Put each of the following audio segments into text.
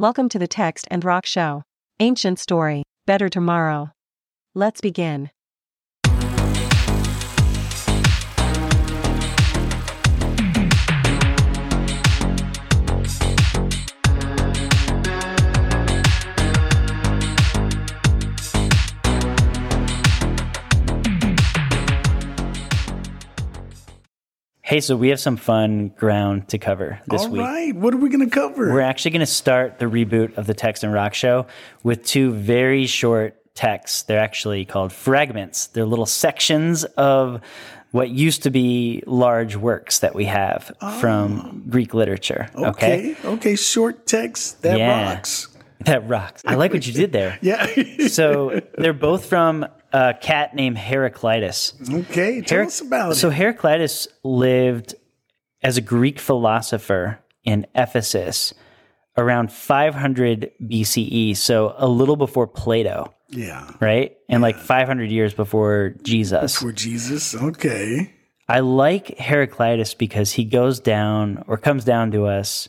Welcome to the Text and Rock Show. Ancient Story, Better Tomorrow. Let's begin. Hey, so we have some fun ground to cover this All week. right, what are we going to cover? We're actually going to start the reboot of the Text and Rock Show with two very short texts. They're actually called fragments. They're little sections of what used to be large works that we have from ah. Greek literature. Okay. okay, okay, short texts that Yeah. rocks. That rocks. I like what you did there. Yeah. So they're both from a cat named Heraclitus. okay, tell Herac- us about it. so. Heraclitus lived as a Greek philosopher in Ephesus around 500 BCE, so a little before Plato, Yeah, right? And like 500 years before Jesus. for Jesus. Okay. I like Heraclitus because he goes down or comes down to us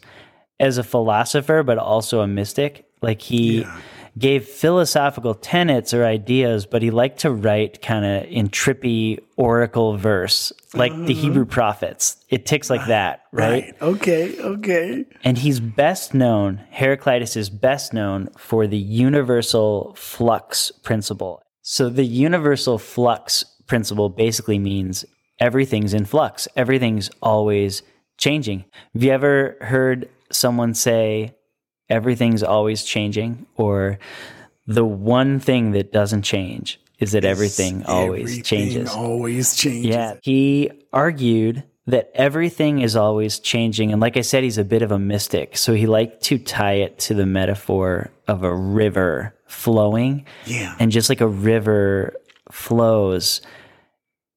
as a philosopher, but also a mystic. Like he Yeah. Gave philosophical tenets or ideas, but he liked to write kind of in trippy oracle verse, like the mm-hmm. Hebrew prophets. It ticks like that, right? Right. Okay. Okay. And he's best known, Heraclitus is best known for the universal flux principle. So the universal flux principle basically means everything's in flux, everything's always changing. Have you ever heard someone say, everything's always changing? Or the one thing that doesn't change is that everything always changes. Always changes. Yeah. He argued that everything is always changing. And like I said, he's a bit of a mystic. So he liked to tie it to the metaphor of a river flowing. Yeah. And just like a river flows,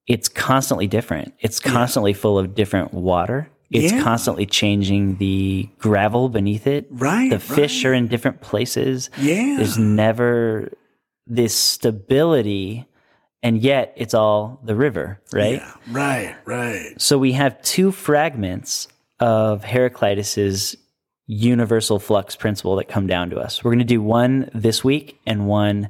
it's constantly different. It's constantly full of different water. It's Yeah. constantly changing the gravel beneath it. Right, The fish right. are in different places. Yeah. There's never this stability, and yet it's all the river, right? Yeah. Right. Right. So we have two fragments of Heraclitus's universal flux principle that come down to us. We're going to do one this week and one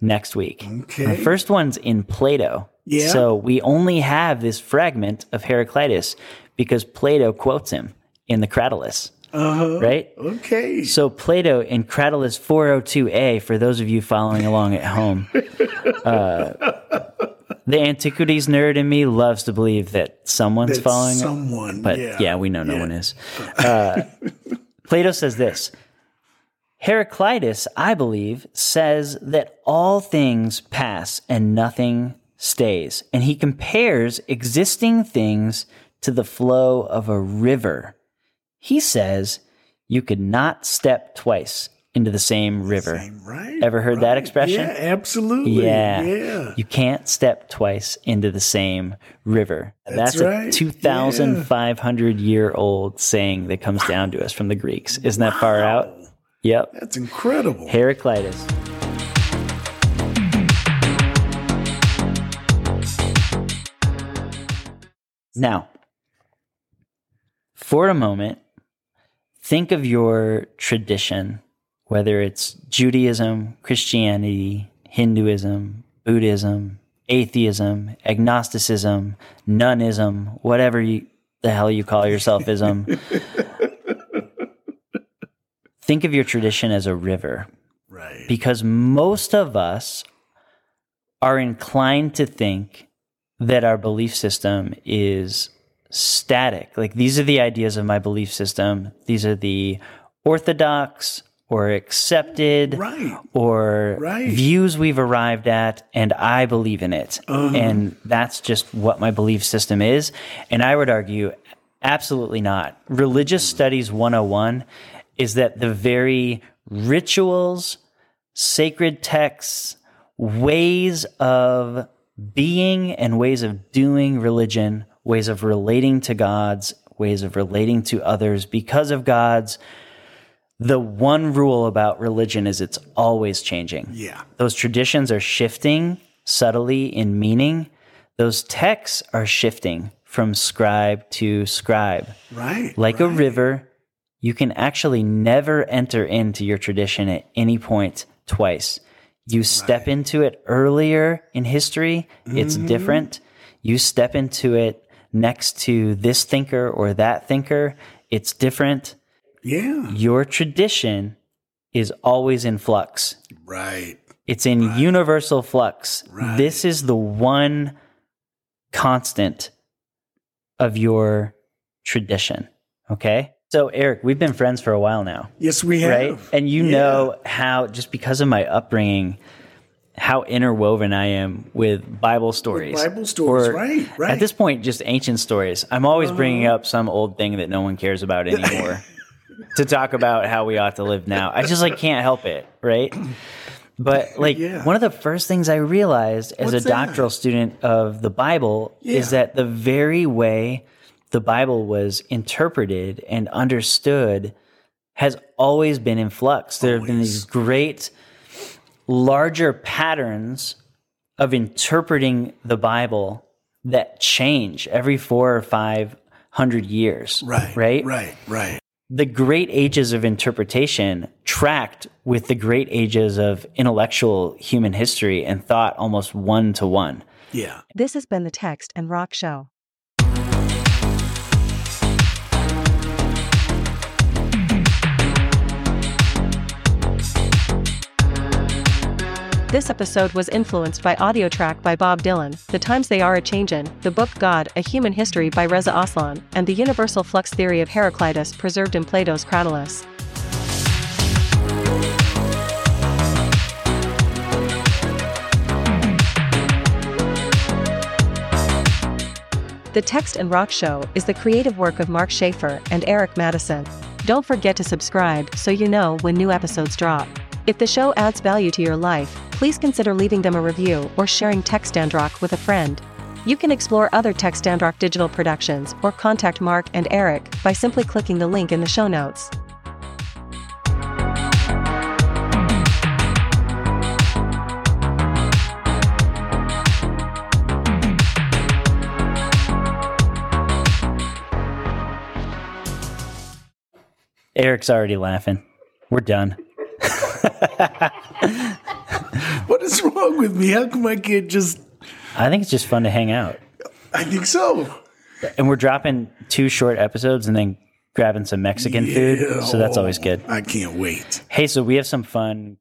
next week. Okay. The first one's in Plato. Yeah. So we only have this fragment of Heraclitus because Plato quotes him in the Cratylus. Uh-huh. Right? Okay. So Plato in Cratylus 402a, for those of you following along at home, uh, the antiquities nerd in me loves to believe that someone's That following, someone. but yeah. yeah, we know no one is. Uh, Plato says this. Heraclitus, I believe, says that all things pass and nothing stays. And he compares existing things to the flow of a river. He says you could not step twice into the same river. Right. Ever heard that expression? Yeah. Absolutely. Yeah. Yeah. You can't step twice into the same river. That's, a right. 2,500 year old saying that comes down to us from the Greeks. Isn't that far out? Yep. That's incredible. Heraclitus. Now, for a moment, think of your tradition, whether it's Judaism, Christianity, Hinduism, Buddhism, atheism, agnosticism, nonism, whatever you, the hell you call yourself ism. think of your tradition as a river Right. because most of us are inclined to think that our belief system is static. Like these are the ideas of my belief system. These are the orthodox or accepted Right. or Right. views we've arrived at and I believe in it. Uh-huh. And that's just what my belief system is. And I would argue absolutely not. Religious hmm. Studies 101 is that the very rituals, sacred texts, ways of being and ways of doing religion, ways of relating to gods, ways of relating to others because of gods. The one rule about religion is it's always changing. Yeah. Those traditions are shifting subtly in meaning. Those texts are shifting from scribe to scribe. Right. Like a river, you can actually never enter into your tradition at any point twice. You step into it earlier in history, it's mm-hmm. different. You step into it next to this thinker or that thinker, it's different. Yeah. Your tradition is always in flux. Right. It's in universal flux. Right. This is the one constant of your tradition. Okay. So, Eric, we've been friends for a while now, Yes, we have. right? And you Yeah. know how, just because of my upbringing, how interwoven I am with Bible stories. Bible stories, right, right. Uh-huh. At this point, just ancient stories. I'm always bringing up some old thing that no one cares about anymore to talk about how we ought to live now. I just like can't help it, right? But like Yeah. one of the first things I realized as What's a that? doctoral student of the Bible is that the very way the Bible was interpreted and understood has always been in flux. There have been these great larger patterns of interpreting the Bible that change every four or five hundred years. Right. Right. Right. Right. The great ages of interpretation tracked with the great ages of intellectual human history and thought almost one to one. Yeah. This has been the Text and Rock Show. This episode was influenced by audio track by Bob Dylan, The Times They Are a Changin', the book God, A Human History by Reza Aslan, and the universal flux theory of Heraclitus preserved in Plato's Cratylus. The Text and Rock Show is the creative work of Mark Schaefer and Eric Madison. Don't forget to subscribe so you know when new episodes drop. If the show adds value to your life, please consider leaving them a review or sharing Text and Rock with a friend. You can explore other Text and Rock digital productions or contact Mark and Eric by simply clicking the link in the show notes. Eric's already laughing. We're done. What is wrong with me? How come I can't just? I think it's just fun to hang out. I think so. And we're dropping two short episodes and then grabbing some Mexican food. So that's always good. I can't wait. Hey, so we have some fun.